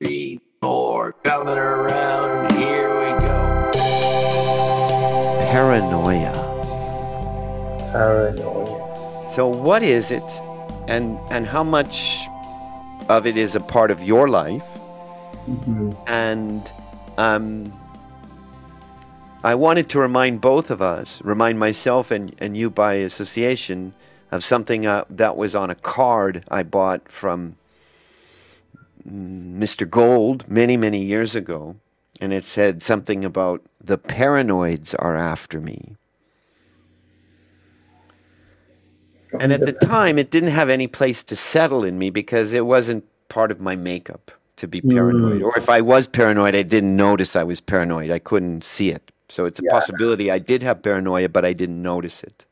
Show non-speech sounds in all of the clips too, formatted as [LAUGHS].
three, four, coming around. Here we go. Paranoia. Paranoia. So, what is it, and and how much of it is a part of your life? Mhm. And um, I wanted to remind both of us, remind myself and, and you by association, of something uh, that was on a card I bought from Mr. Gold many, many years ago. And it said something about the paranoids are after me. And at the time, it didn't have any place to settle in me because it wasn't part of my makeup to be paranoid. Mm. Or if I was paranoid, I didn't notice I was paranoid. I couldn't see it. So it's a Yeah. possibility I did have paranoia, but I didn't notice it.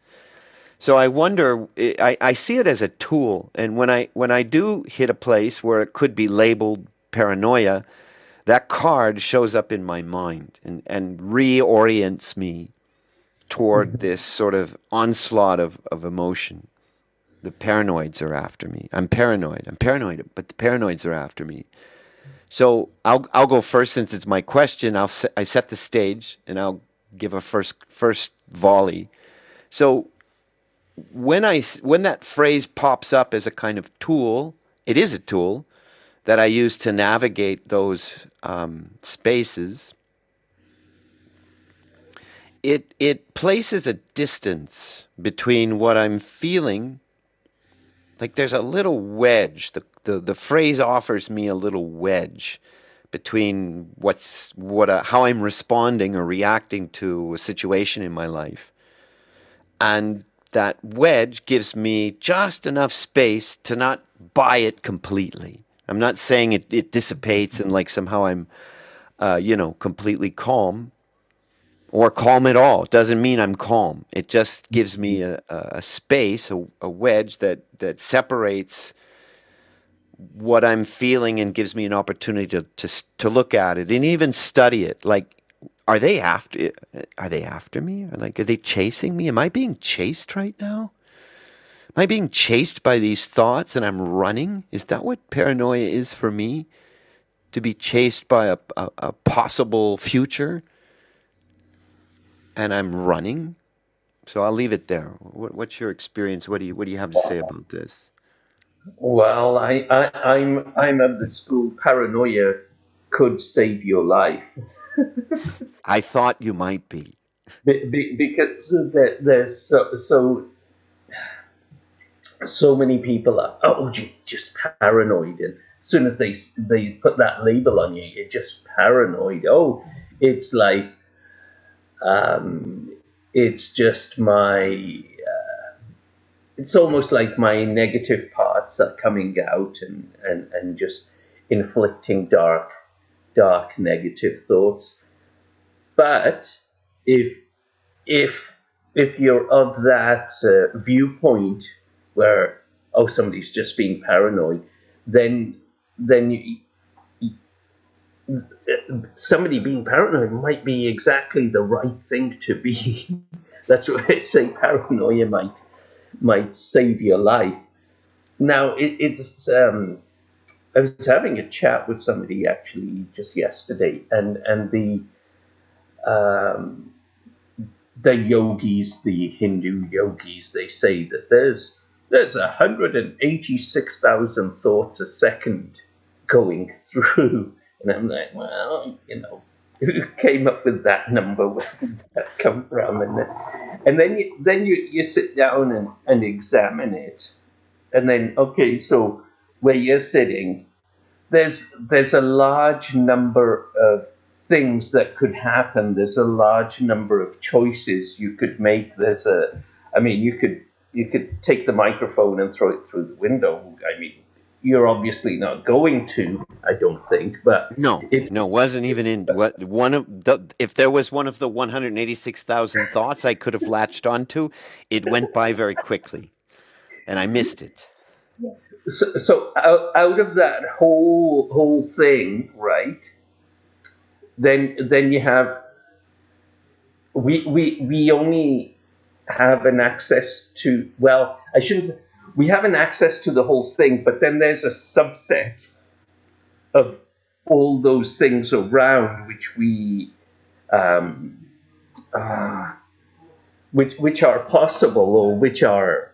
So I wonder. I, I see it as a tool, and when I when I do hit a place where it could be labeled paranoia, that card shows up in my mind and and reorients me toward mm-hmm. this sort of onslaught of, of emotion. The paranoids are after me. I'm paranoid. I'm paranoid, but the paranoids are after me. So I'll I'll go first since it's my question. I'll se- I set the stage and I'll give a first first volley. So when I when that phrase pops up as a kind of tool, it is a tool that I use to navigate those um, spaces. It it places a distance between what I'm feeling. Like there's a little wedge. The the, the phrase offers me a little wedge between what's what uh, how I'm responding or reacting to a situation in my life, and that wedge gives me just enough space to not buy it completely. I'm not saying it, it dissipates and like somehow I'm, uh, you know, completely calm or calm at all. It doesn't mean I'm calm. It just gives me a, a space, a, a wedge that, that separates what I'm feeling and gives me an opportunity to, to, to look at it and even study it. Like, are they after, are they after me? Or like, are they chasing me? Am I being chased right now? Am I being chased by these thoughts and I'm running? Is that what paranoia is for me? To be chased by a, a, a possible future and I'm running? So I'll leave it there. What, what's your experience? What do you what do you have to say about this? Well, I, I, I'm I'm of the school paranoia could save your life I thought you might be. Be- be- because there, there's so, so so many people are oh you just paranoid and as soon as they they put that label on you you're just paranoid oh it's like um, it's just my uh, it's almost like my negative parts are coming out and, and, and just inflicting dark dark negative thoughts. But if if if you're of that uh, viewpoint where oh somebody's just being paranoid then then you, you- somebody being paranoid might be exactly the right thing to be. [LAUGHS] That's what i say paranoia might might save your life. Now it, it's um i was having a chat with somebody actually just yesterday and and the um the yogis, the Hindu yogis, they say that there's there's 186,000 thoughts a second going [LAUGHS] through, and I'm like, well, you know, who came up with that number? Where did that come from? And then, and then you then you, you sit down and, and examine it, and then okay, so where you're sitting, there's there's a large number of things that could happen. There's a large number of choices you could make. There's a, I mean, you could you could take the microphone and throw it through the window. I mean, you're obviously not going to. I don't think, but No, If- no, wasn't even in what one of the. If there was one of the one hundred eighty-six thousand thoughts I could have latched onto, it went by very quickly, and I missed it. So, so out, out of that whole whole thing, right? Then then you have we we we only have an access to well, I shouldn't. say- We have an access to the whole thing, but then there's a subset of all those things around which we um, uh, which which are possible or which are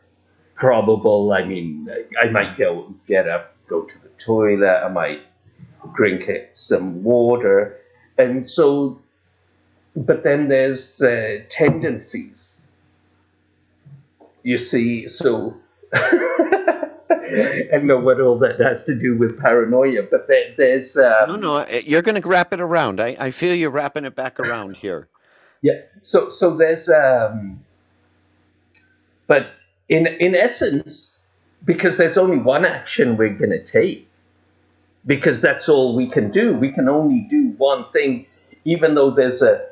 probable. I mean, I might go get up, go to the toilet. I might drink some water, and so. But then there's uh, tendencies. You see, so [LAUGHS] I don't know what all that has to do with paranoia, but there, there's. Um, no, no, eh, you're going to wrap it around. I, I feel you're wrapping it back around here. Yeah. So so there's um. But in in essence, because there's only one action we're going to take, because that's all we can do. We can only do one thing, even though there's a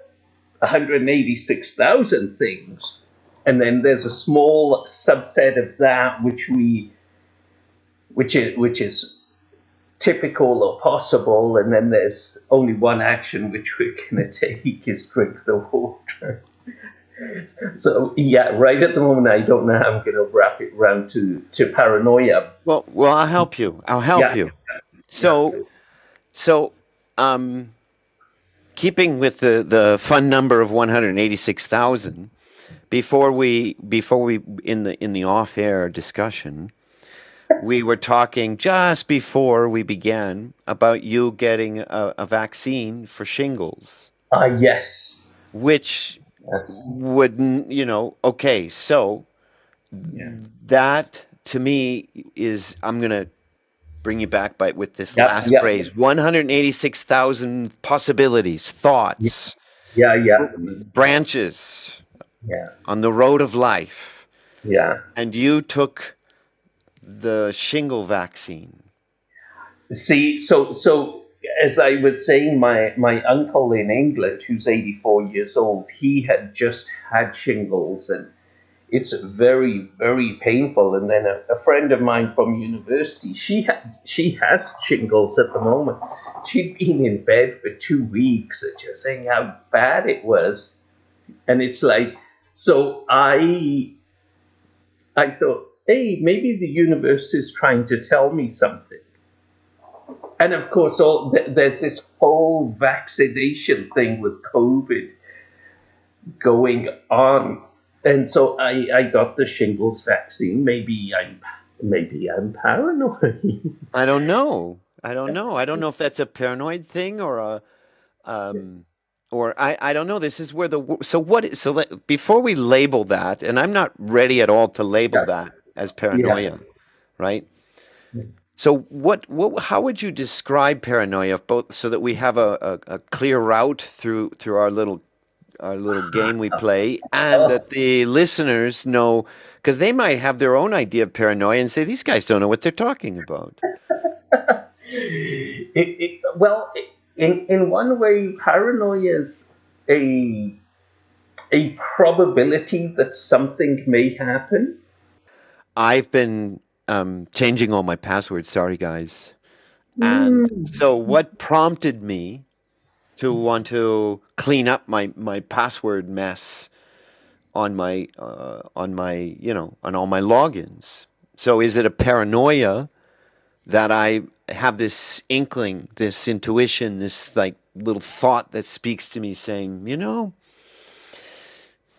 186,000 things, and then there's a small subset of that which we which is which is typical or possible, and then there's only one action which we're going [LAUGHS] to take is drink the water. So yeah, right at the moment, I don't know how I'm going to wrap it around to to paranoia. Well, well, I'll help you. I'll help yeah. you. So, so, um, keeping with the the fun number of one hundred eighty six thousand, before we before we in the in the off air discussion we were talking just before we began about you getting a, a vaccine for shingles. Ah, uh, yes. Which. Wouldn't, you know, okay, so yeah. that to me is, I'm to bring you back by with this yep, last yep. phrase 186,000 possibilities, thoughts. Yeah, yeah. Branches. Yeah. On the road of life. Yeah. And you took the shingle vaccine? See, so so as I was saying, my my uncle in England, who's eighty four years old, he had just had shingles, and it's very very painful. And then a, a friend of mine from university, she had she has shingles at the moment. She'd been in bed for two weeks, and just saying how bad it was, and it's like so I I thought hey, maybe the universe is trying to tell me something. And of course, all, th- there's this whole vaccination thing with COVID going on. And so I, I got the shingles vaccine. Maybe I'm maybe I'm paranoid. [LAUGHS] I don't know. I don't know. I don't know if that's a paranoid thing or a um or I, I don't know. This is where the so what so let, before we label that, and I'm not ready at all to label yeah. that as paranoia, yeah. right? So what, what how would you describe paranoia both so that we have a, a, a clear route through through our little our little game we play and [LAUGHS] that the listeners know because they might have their own idea of paranoia and say these guys don't know what they're talking about. [LAUGHS] it, it, well, in in one way, paranoia is a a probability that something may happen I've been um, changing all my passwords. Sorry, guys. And mm. so, what prompted me to want to clean up my my password mess on my uh, on my you know on all my logins? So, is it a paranoia that I have this inkling, this intuition, this like little thought that speaks to me, saying, you know,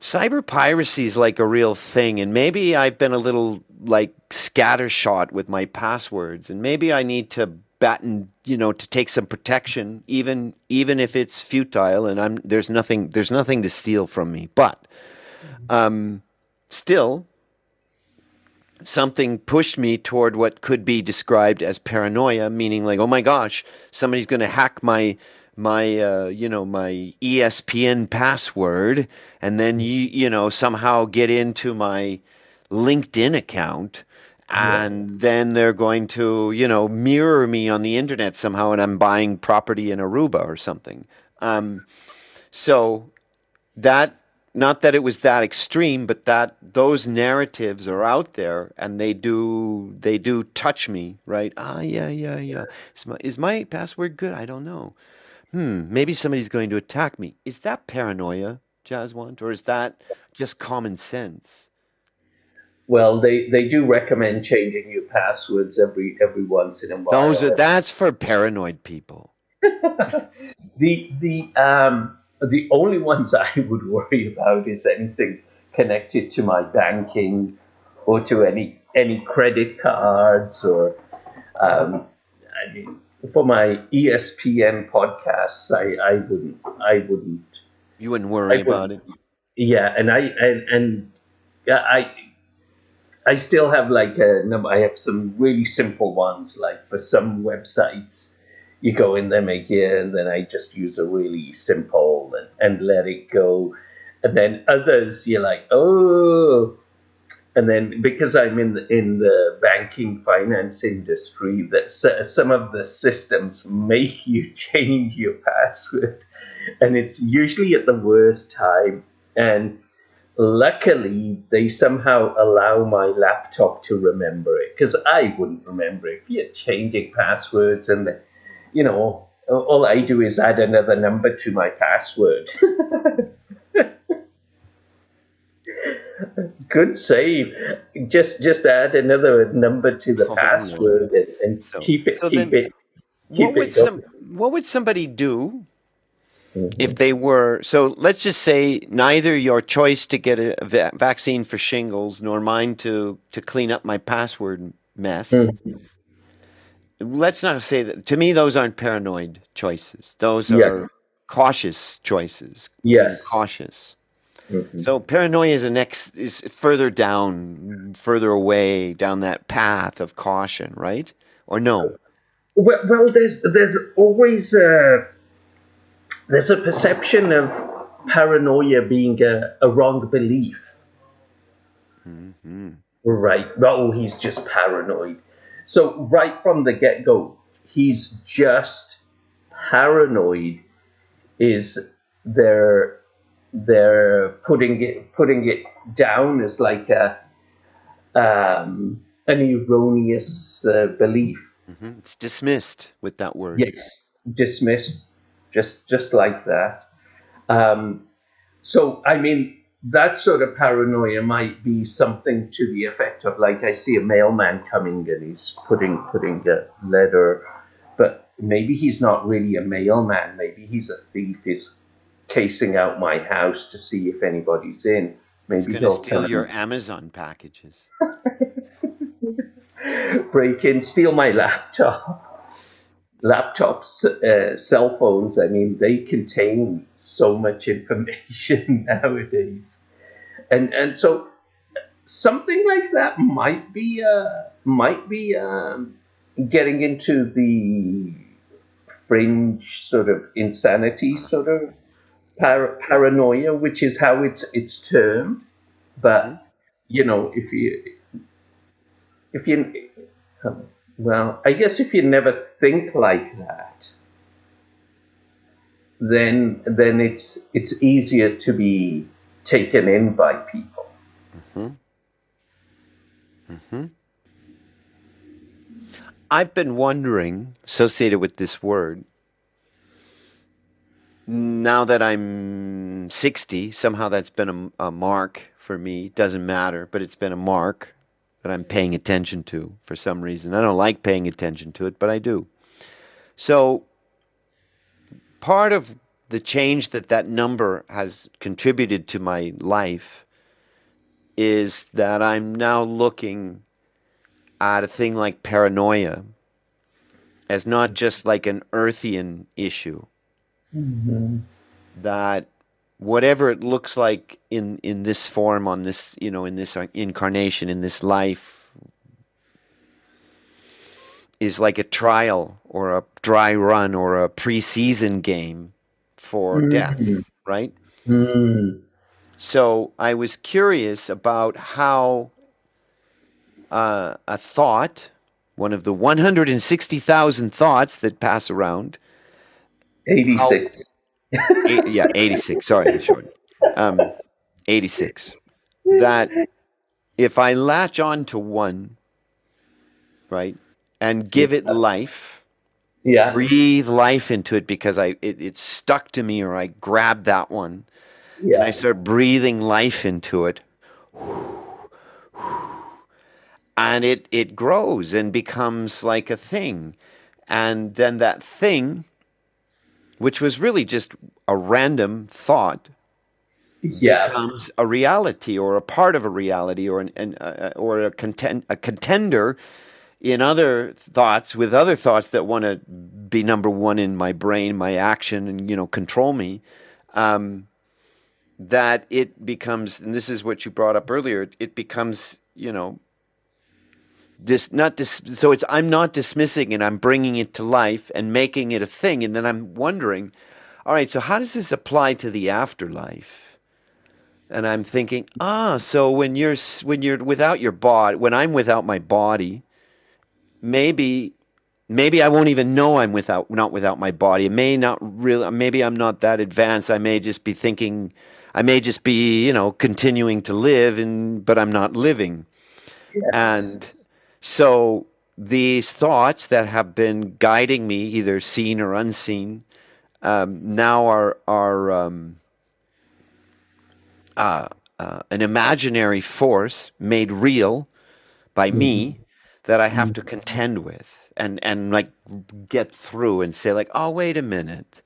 cyber piracy is like a real thing and maybe i've been a little like scattershot with my passwords and maybe i need to batten you know to take some protection even even if it's futile and i'm there's nothing there's nothing to steal from me. But um still something pushed me toward what could be described as paranoia meaning like oh my gosh somebody's going to hack my my uh, you know my ESPN password and then you you know somehow get into my LinkedIn account and yeah. then they're going to you know mirror me on the internet somehow and I'm buying property in Aruba or something. Um, so that not that it was that extreme, but that those narratives are out there and they do they do touch me, right? Ah, yeah, yeah, yeah. Is my, is my password good? I don't know hmm, maybe somebody's going to attack me. Is that paranoia, Jaswant, or is that just common sense? Well, they, they do recommend changing your passwords every every once in a while. Those are that's for paranoid people. [LAUGHS] the the um, the only ones [LAUGHS] I would worry about is anything connected to my banking or to any any credit cards or um, I mean for my ESPN podcasts I, I wouldn't I wouldn't You wouldn't worry I about it. yeah and I and, and yeah I I still have like a number I have some really simple ones like for some websites you go in there make it and then I just use a really simple and, and let it go. And then others you're like oh. And then because I'm in the, in the banking finance industry, that some of the systems make [LAUGHS] you change your password, and it's usually at the worst time. And luckily, they somehow allow my laptop to remember it because I wouldn't remember it. If you're changing passwords, and you know, all I do is add another number to my password. [LAUGHS] Good save. Just just add another number to the Oh, password and, and So- keep it so keep then it What keep would it some what would somebody do If they were so let's just say neither your choice to get a va- vaccine for shingles nor mine to to clean up my password mess Mhm. let's not say that to me those aren't paranoid choices those Yeah. are cautious choices Yes. cautious Mhm. so paranoia is a next is further down further away down that path of caution right or no Well, well, there's there's always a there's a perception of paranoia being a, a wrong belief. Mhm. Right. Oh, he's just paranoid. So right from the get go, he's just paranoid. Is they're they're putting it putting it down as like a um, an erroneous uh, belief. Mhm. it's dismissed with that word Yes, dismissed, just just like that. Um, so I mean, that sort of paranoia might be something to the effect of like I see a mailman coming and he's putting putting a letter, but maybe he's not really a mailman. Maybe he's a thief. He's casing out my house to see if anybody's in. Maybe he'll to steal your Amazon packages. [LAUGHS] break in, steal my laptop. Laptops, uh, cell phones, I mean, they contain so much information [LAUGHS] nowadays. And, and so something like that might be, uh, might be um, getting into the fringe sort of insanity sort of par- paranoia, which is how it's, it's termed. But, you know, if you, if you um, well i guess if you never think like that then then it's it's easier to be taken in by people. Mm-hmm. Mm-hmm. I've been wondering, associated with this word, now that I'm 60, somehow that's been a, a mark for me. Doesn't matter, but it's been a mark that I'm paying attention to for some reason. I don't like paying attention to it, but I do. So, part of the change that that number has contributed to my life is that I'm now looking at a thing like paranoia as not just like an earthian issue mm-hmm. that whatever it looks like in in this form on this you know in this incarnation in this life is like a trial or a dry run or a preseason game for death right? Mm. so I was curious about how uh, a thought, one of the 160,000 thoughts that pass around, 86 eight, yeah, 86, sorry, short, um, 86, that if I latch on to one, right, and give it life, yeah breathe life into it because I it, it stuck to me or I grabbed that one yeah. and I start breathing life into it. And it, it grows and becomes like a thing. And then that thing which was really just a random thought, yeah, becomes a reality or a part of a reality or an, an uh, or a contend a contender in other thoughts with other thoughts that want to be number one in my brain, my action, and you know control me. Um, that it becomes, and this is what you brought up earlier. It becomes, you know, dis, not dis, so it's I'm not dismissing and I'm bringing it to life and making it a thing, and then I'm wondering, all right, so how does this apply to the afterlife? And I'm thinking, ah, so when you're when you're without your body, when I'm without my body, maybe maybe I won't even know I'm without not without my body. It may not really maybe I'm not that advanced. I may just be thinking I may just be, you know, continuing to live and but I'm not living. Yes. And so these thoughts that have been guiding me, either seen or unseen, um, now are are um, uh, uh, an imaginary force made real by me that I have to contend with and and like get through and say like, oh wait a minute,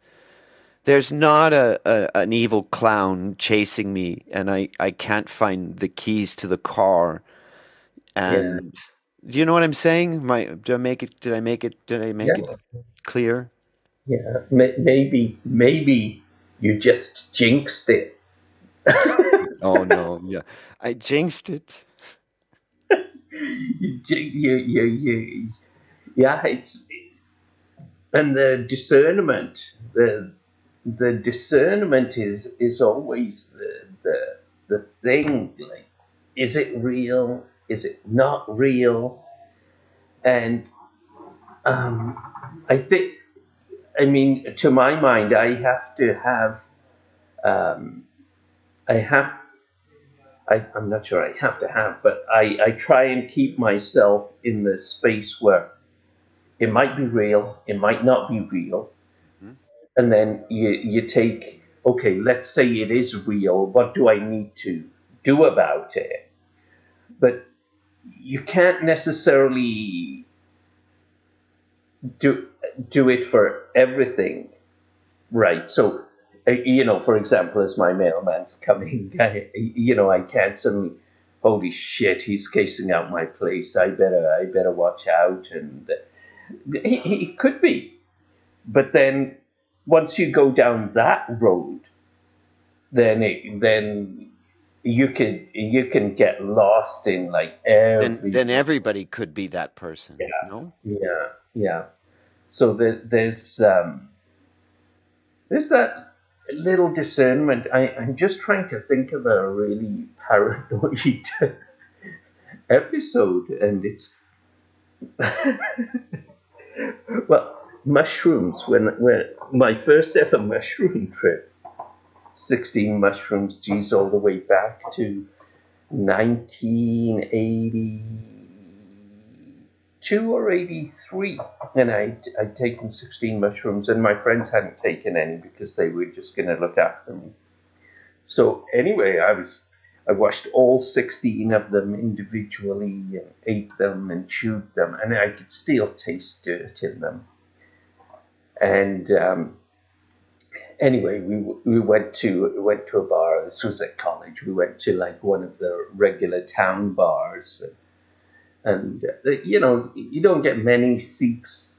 there's not a, a an evil clown chasing me and I I can't find the keys to the car, and do you know what I'm saying? My did I make it? Did I make it? Did I make yeah, it clear? yeah. May- Maybe, maybe you just jinxed it. [LAUGHS] Oh no, yeah, I jinxed it. [LAUGHS] you, you, you, you, yeah. It's and the discernment, the the discernment is is always the the the thing. Like, is it real? Is it not real? And um, I think, I mean, to my mind, I have to have, um, I have, I, I'm not sure I have to have, but I, I try and keep myself in the space where it might be real, it might not be real, Mhm. and then you you take, okay, let's say it is real. What do I need to do about it? But you can't necessarily do do it for everything, right? So, uh, you know, for example, as my mailman's coming, [LAUGHS] I, you know, I can't suddenly, holy shit, he's casing out my place. I better, I better watch out. And he, he could be, but then once you go down that road, then it, then you could you can get lost in like Then every then everybody could be that person. Yeah. No. Yeah, yeah. So the, there's um, there's that little discernment. I, I'm just trying to think of a really paranoid [LAUGHS] episode, and it's [LAUGHS] well, mushrooms. When when my first ever mushroom trip, sixteen mushrooms, geez, all the way back to 1982 or 83 and I'd, I'd taken 16 mushrooms and my friends hadn't taken any because they were just going to look after me. So anyway i was i washed all 16 of them individually and ate them and chewed them and i could still taste dirt in them. And um, anyway, we we went to we went to a bar. At college. We went to like one of the regular town bars, and uh, you know you don't get many Sikhs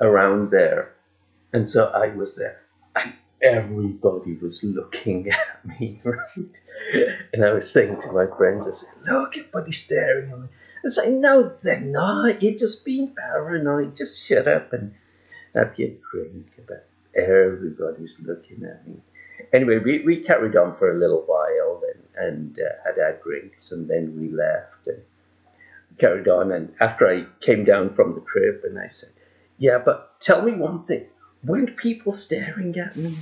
around there, and so I was there. And everybody was looking [LAUGHS] at me, right? And I was saying to my friends, I said, "Look, everybody's staring at me." I was like, "No, they're not. You're just being paranoid. Just shut up and have your drink." But everybody's looking at me. Anyway, we, we carried on for a little while and, and uh, had our drinks, and then we left and carried on. And after I came down from the trip, and I said, "Yeah, but tell me one thing: weren't people staring at me?"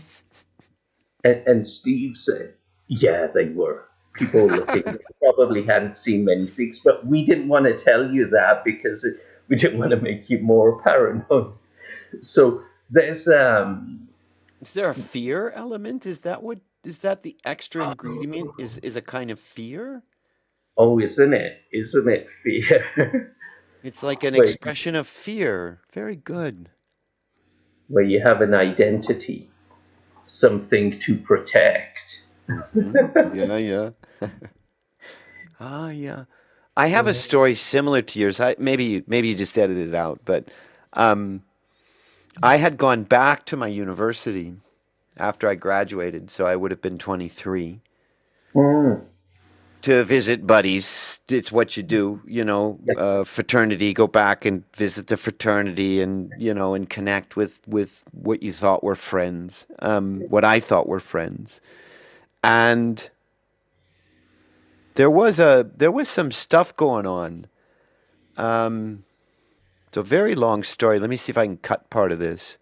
And, and Steve said, "Yeah, they were. People looking. [LAUGHS] Probably hadn't seen many Sikhs, but we didn't want to tell you that because we didn't want to make you more paranoid." So there's um Is there a fear element? Is that what is that the extra ingredient? [LAUGHS] Is is a kind of fear? oh isn't it isn't it fear [LAUGHS] It's like an Wait. expression of fear. Very good. where you have an identity, something to protect. [LAUGHS] yeah, yeah. ah, yeah. I have a story similar to yours. I, maybe you, maybe you just edited it out, but um, I had gone back to my university after I graduated, so I would have been 23 Mm. to visit buddies. It's what you do, you know, uh, fraternity. Go back and visit the fraternity, and you know, and connect with with what you thought were friends, um, what I thought were friends, and there was a there was some stuff going on. Um, it's a very long story. Let me see if I can cut part of this.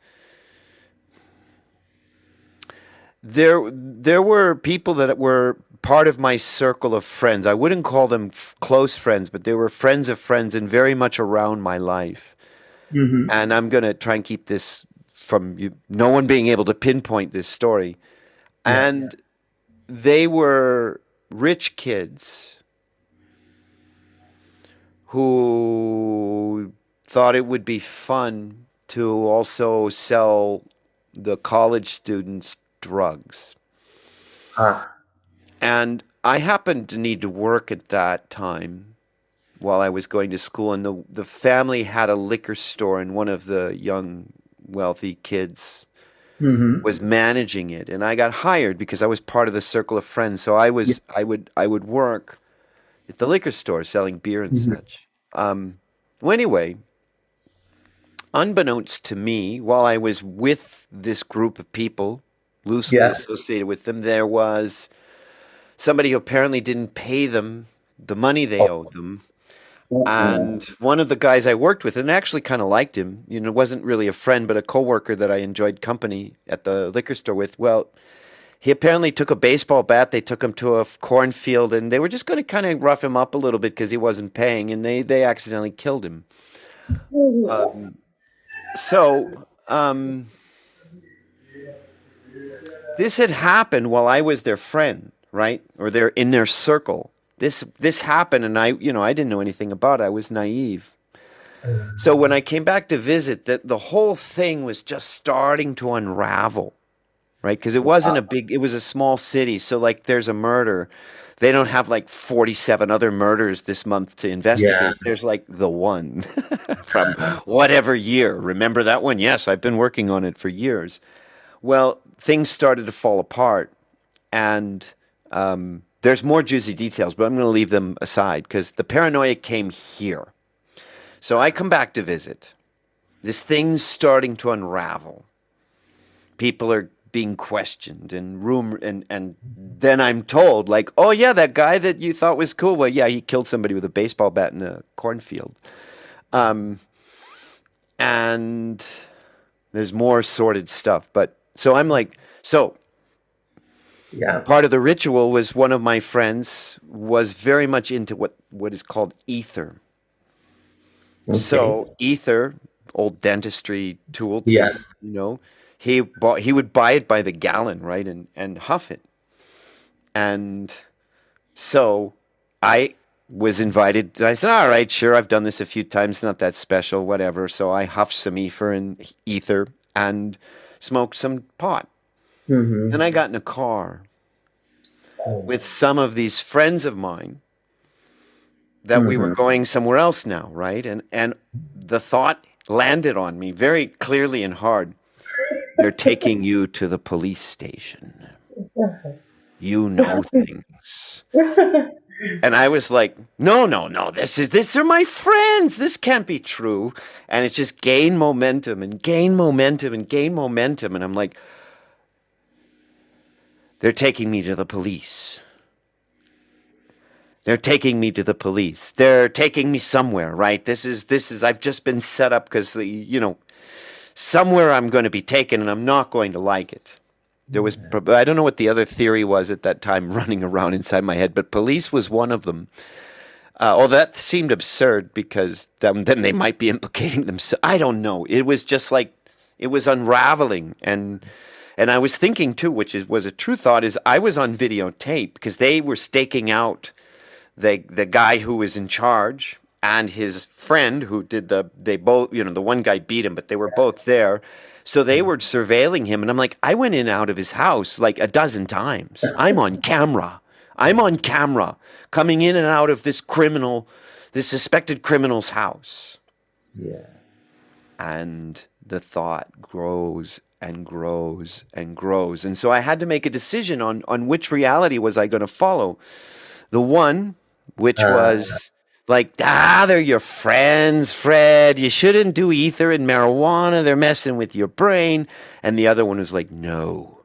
There, there were people that were part of my circle of friends. I wouldn't call them f- close friends, but they were friends of friends and very much around my life. hmm And I'm going to try and keep this from you, no one being able to pinpoint this story. And they were rich kids who thought it would be fun to also sell the college students drugs. Ah, And I happened to need to work at that time while I was going to school, and the the family had a liquor store, and one of the young wealthy kids hmm was managing it, and I got hired because I was part of the circle of friends. So I was I would I would work at the liquor store selling beer and Mhm. such. Um, well, anyway, unbeknownst to me, while I was with this group of people, loosely Yeah. associated with them, there was somebody who apparently didn't pay them the money they Oh. owed them. And one of the guys I worked with, and I actually kind of liked him, you know, wasn't really a friend, but a coworker that I enjoyed company at the liquor store with. Well, he apparently took a baseball bat. They took him to a cornfield, and they were just going to kind of rough him up a little bit because he wasn't paying, and they they accidentally killed him. Um, so um, this had happened while I was their friend, right, or they're in their circle. This this happened, and I, you know, I didn't know anything about it. I was naive. So when I came back to visit, that the whole thing was just starting to unravel, right? Because it wasn't a big, it was a small city. So like, there's a murder, they don't have like 47 other murders this month to investigate. Yeah. There's like the one [LAUGHS] from whatever year. Remember that one? Yes, I've been working on it for years. Well, things started to fall apart, and um, there's more juicy details, but I'm going to leave them aside because the paranoia came here. So I come back to visit. This thing's starting to unravel. People are being questioned and room and and then I'm told like, "Oh yeah, that guy that you thought was cool, well yeah, he killed somebody with a baseball bat in a cornfield." Um and there's more sordid stuff, but so I'm like, so yeah. part of the ritual was one of my friends was very much into what what is called ether. So ether, old dentistry tool, yes. You know, he bought he would buy it by the gallon, right, and and huff it. And so I was invited. I said, "All right, sure. I've done this a few times. Not that special, whatever." So I huffed some ether and ether and smoked some pot. hmm Then I got in a car with some of these friends of mine that we were Mhm. going somewhere else now, right? And and the thought landed on me very clearly and hard. They're taking you to the police station. You know things. And I was like, no, no, no, this is this are my friends. This can't be true. And it just gained momentum and gained momentum and gained momentum. And I'm like, they're taking me to the police. They're taking me to the police. They're taking me somewhere, right? This is this is I've just been set up because you know somewhere I'm going to be taken and I'm not going to like it. There was I don't know what the other theory was at that time [LAUGHS] running around inside my head, but police was one of them. Uh, oh, that seemed absurd because then, then they might be implicating themselves. I don't know. It was just like it was unraveling, and and I was thinking too, which is was a true thought, is I was on videotape because they were staking out the the guy who was in charge and his friend who did the they both you know the one guy beat him, but they were both there. So they were surveilling him, and I'm like, I went in and out of his house like a dozen times. I'm on camera. I'm on camera coming in and out of this criminal, this suspected criminal's house. Yeah. And the thought grows and grows and grows. And so I had to make a decision on, on which reality was I going to follow. The one, which Uh. was like, ah, they're your friends, Fred. You shouldn't do ether and marijuana. They're messing with your brain. And the other one was like, no,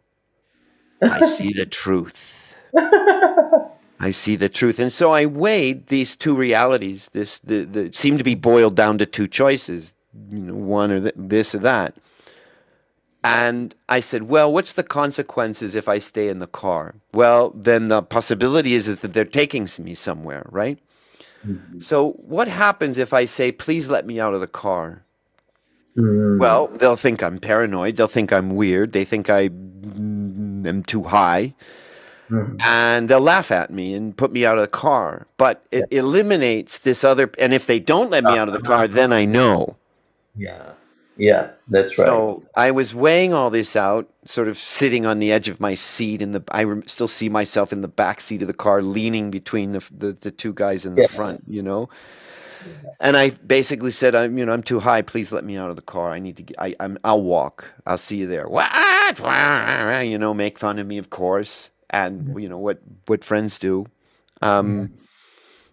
I see the truth. I see the truth. And so I weighed these two realities. This the, the seemed to be boiled down to two choices, you know, one or th- this or that. And I said, well, what's the consequences if I stay in the car? Well, then the possibility is, is that they're taking me somewhere, right? So what happens if I say, please let me out of the car? Mm. Well, they'll think I'm paranoid. They'll think I'm weird. They think I mm, am too high. Mhm. And they'll laugh at me and put me out of the car. But it eliminates this other. And if they don't let me out of the car, then I know. Yeah. Yeah. That's right. So I was weighing all this out, sort of sitting on the edge of my seat. In the, I rem- still see myself in the back seat of the car, leaning between the the, the two guys in the Yeah. front. You know. And I basically said, "I'm, you know, I'm too high. Please let me out of the car. I need to. Get, I, I'm. I'll walk. I'll see you there. What? [LAUGHS] You know, make fun of me, of course, and you know what what friends do. Um,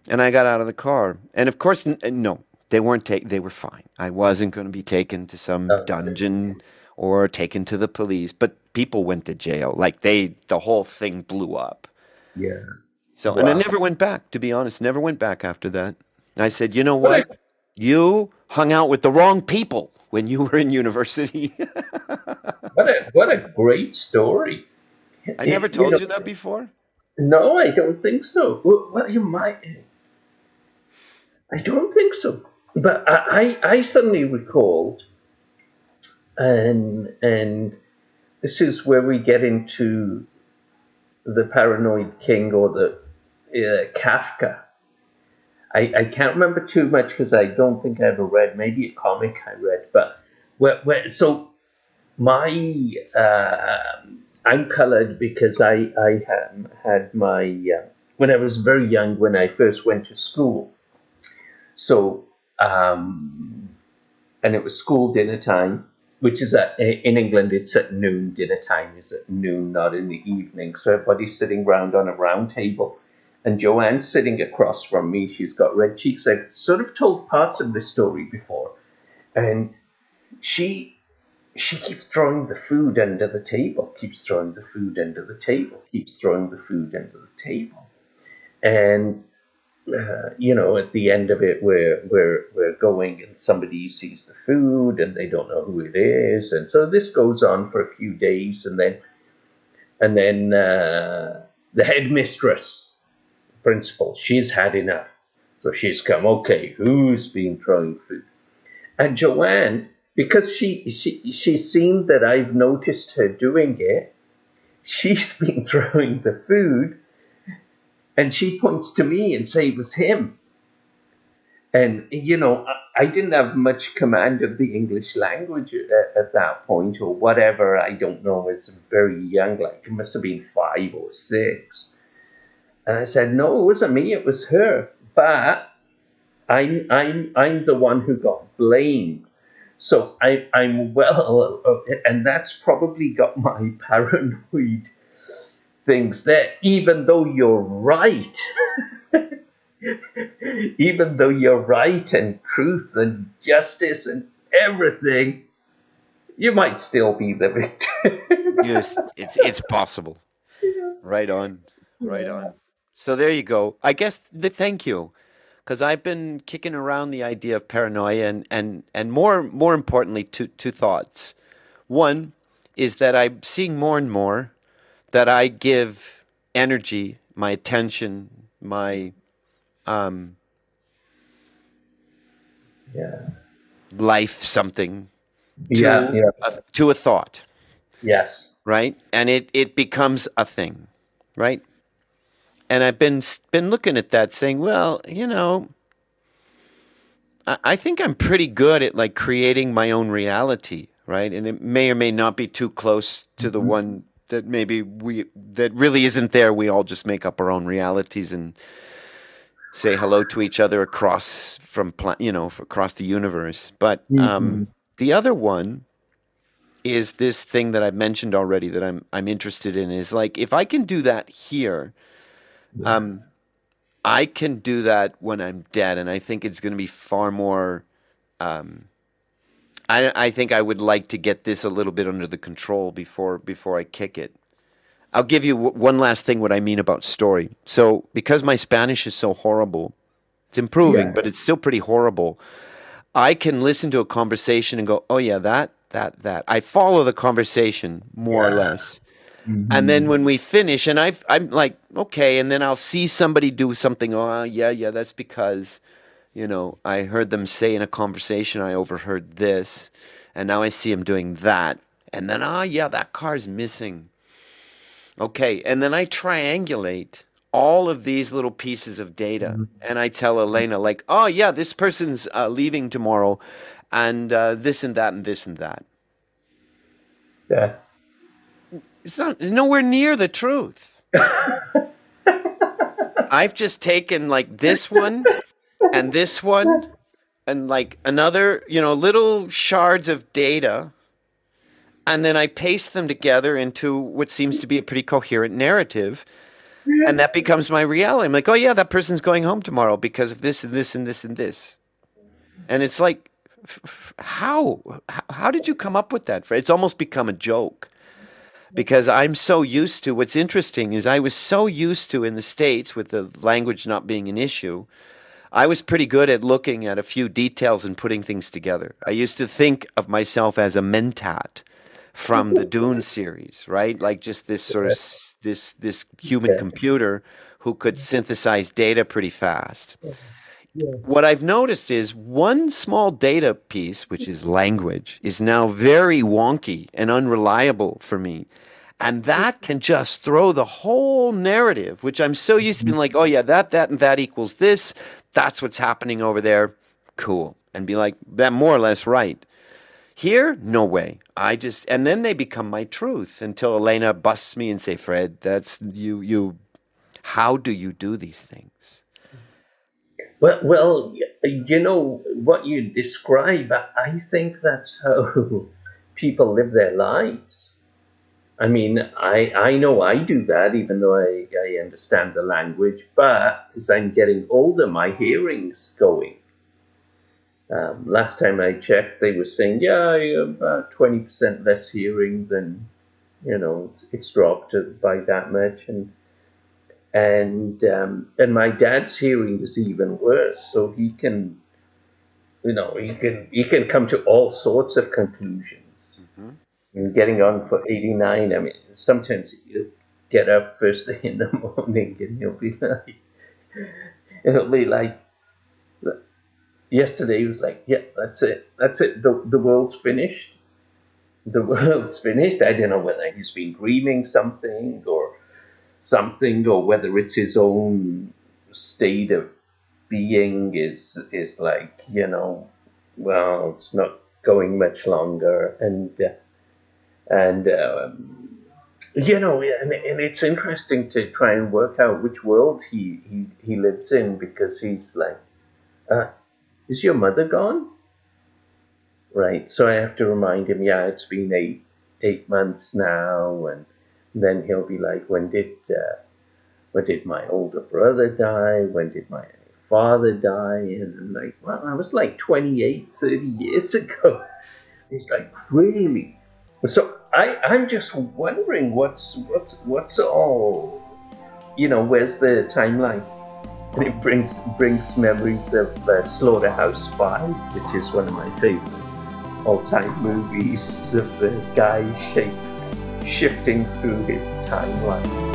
and I got out of the car, and of course, n- no, they weren't take. They were fine. I wasn't going to be taken to some oh, Okay. dungeon or taken to the police. But people went to jail. Like they, the whole thing blew up. yeah. So, and I never went back, to be honest, never went back after that. And I said, you know What? You hung out with the wrong people when you were in university. [LAUGHS] What a what a great story. I never You told know- you that before. No, I don't think so. Well, well, you might. I don't think so. But I, I, suddenly recalled, and and this is where we get into the paranoid king or the uh, Kafka. I, I can't remember too much because I don't think I ever read. Maybe a comic I read, but where, where, so my uh, I'm colored because I I had, had my uh, when I was very young when I first went to school. So um, and it was school dinner time, which is at in England it's at noon. Dinner time is at noon, not in the evening. So everybody's sitting round on a round table. And Joanne's sitting across from me. She's got red cheeks. I've sort of told parts of this story before. And she she keeps throwing the food under the table, keeps throwing the food under the table, keeps throwing the food under the table. And uh, you know, at the end of it, we're we're we're going, and somebody sees the food, and they don't know who it is, and so this goes on for a few days, and then and then uh, the headmistress, principal, she's had enough, so she's come. Okay, who's been throwing food? And Joanne, because she she she's seen that I've noticed her doing it, [LAUGHS] she's been throwing the food and she points to me and say it was him. And you know, I, didn't have much command of the English language at, at that point, or whatever. I don't know. It's very young, like it must have been five or six. And I said, no, it wasn't me. It was her. But I'm I'm I'm the one who got blamed. So I I'm well, and that's probably got my [LAUGHS] paranoid things that even though you're right. [LAUGHS] even though you're right and truth and justice and everything, you might still be the victim. [LAUGHS] Yes, it's it's possible. Right on, right on. So there you go. I guess the thank you, because I've been kicking around the idea of paranoia, and and and more more importantly, two two thoughts. One is that I'm seeing more and more that I give energy, my attention, my um, yeah. life, something to Yeah. Yeah. a, to a thought. Yes. right? And it it becomes a thing, right? And I've been been looking at that, saying, well, you know, I, I think I'm pretty good at like creating my own reality, right? And it may or may not be too close to the Mhm. one that maybe we that really isn't there. We all just make up our own realities and say hello to each other across from you know across the universe. But um, Mhm. the other one is this thing that I've mentioned already that I'm I'm interested in is like if I can do that here, um, I can do that when I'm dead, and I think it's going to be far more. Um, I I think I would like to get this a little bit under the control before before I kick it. I'll give you w- one last thing what I mean about story. So because my Spanish is so horrible, it's improving, Yeah. but it's still pretty horrible. I can listen to a conversation and go, "Oh yeah, that that that." I follow the conversation more or Yeah. less. Mm-hmm. And then when we finish, and I've, I'm like, okay, and then I'll see somebody do something. Oh, yeah, yeah, that's because, you know, I heard them say in a conversation, I overheard this, and now I see him doing that. And then, ah, yeah, that car's missing. Okay, and then I triangulate all of these little pieces of data, and I tell Elena, like, oh, yeah, this person's uh, leaving tomorrow, and uh, this and that, and this and that. Yeah. It's not nowhere near the truth. [LAUGHS] I've just taken like this one and this one and like another, you know, little shards of data. And then I paste them together into what seems to be a pretty coherent narrative. And that becomes my reality. I'm like, oh, yeah, that person's going home tomorrow because of this and this and this and this. And it's like, how? How did you come up with that? It's almost become a joke because I'm so used to what's interesting is I was so used to in the States with the language not being an issue. I was pretty good at looking at a few details and putting things together. I used to think of myself as a mentat from the [LAUGHS] Dune series, right? Like just this sort of this this human computer who could synthesize data pretty fast. What I've noticed is one small data piece, which is language, is now very wonky and unreliable for me. And that can just throw the whole narrative, which I'm so used to being mm-hmm. like, oh, yeah, that, that, and that equals this. That's what's happening over there. Cool. And be like, that more or less right. Here, no way. I just, and then they become my truth until Elena busts me and say, Fred, that's you, you, how do you do these things? Well, well, you know what you describe. I- I think that's how [LAUGHS] people live their lives. I mean, I I know I do that, even though I, I understand the language. But as I'm getting older, my hearing's going. Um, last time I checked, they were saying, yeah, about twenty percent less hearing than, you know, it's dropped by that much, and and um, and my dad's hearing is even worse. So he can, you know, he can he can come to all sorts of conclusions. Mhm. And getting on for eighty nine, I mean, sometimes you get up first thing in the [LAUGHS] morning and he'll be like, it'll be like. Yesterday was like, "Yeah, that's it. That's it. The the world's finished. The [LAUGHS] world's finished." I don't know whether he's been dreaming something or something or whether it's his own state of being is is like you know well it's not going much longer and uh, and um, you know and, and it's interesting to try and work out which world he he, he lives in because he's like uh, is your mother gone right so i have to remind him yeah it's been eight eight months now and then he'll be like, when did uh, when did my older brother die? When did my father die? And I'm like, well, I was like 28, 30 years ago. [LAUGHS] He's like, really? So I, I'm just wondering what's what's what's all, you know, where's the timeline? And it brings brings memories of uh, Slaughterhouse Five, which is one of my favorite all-time movies of the guy shape shifting through his timeline.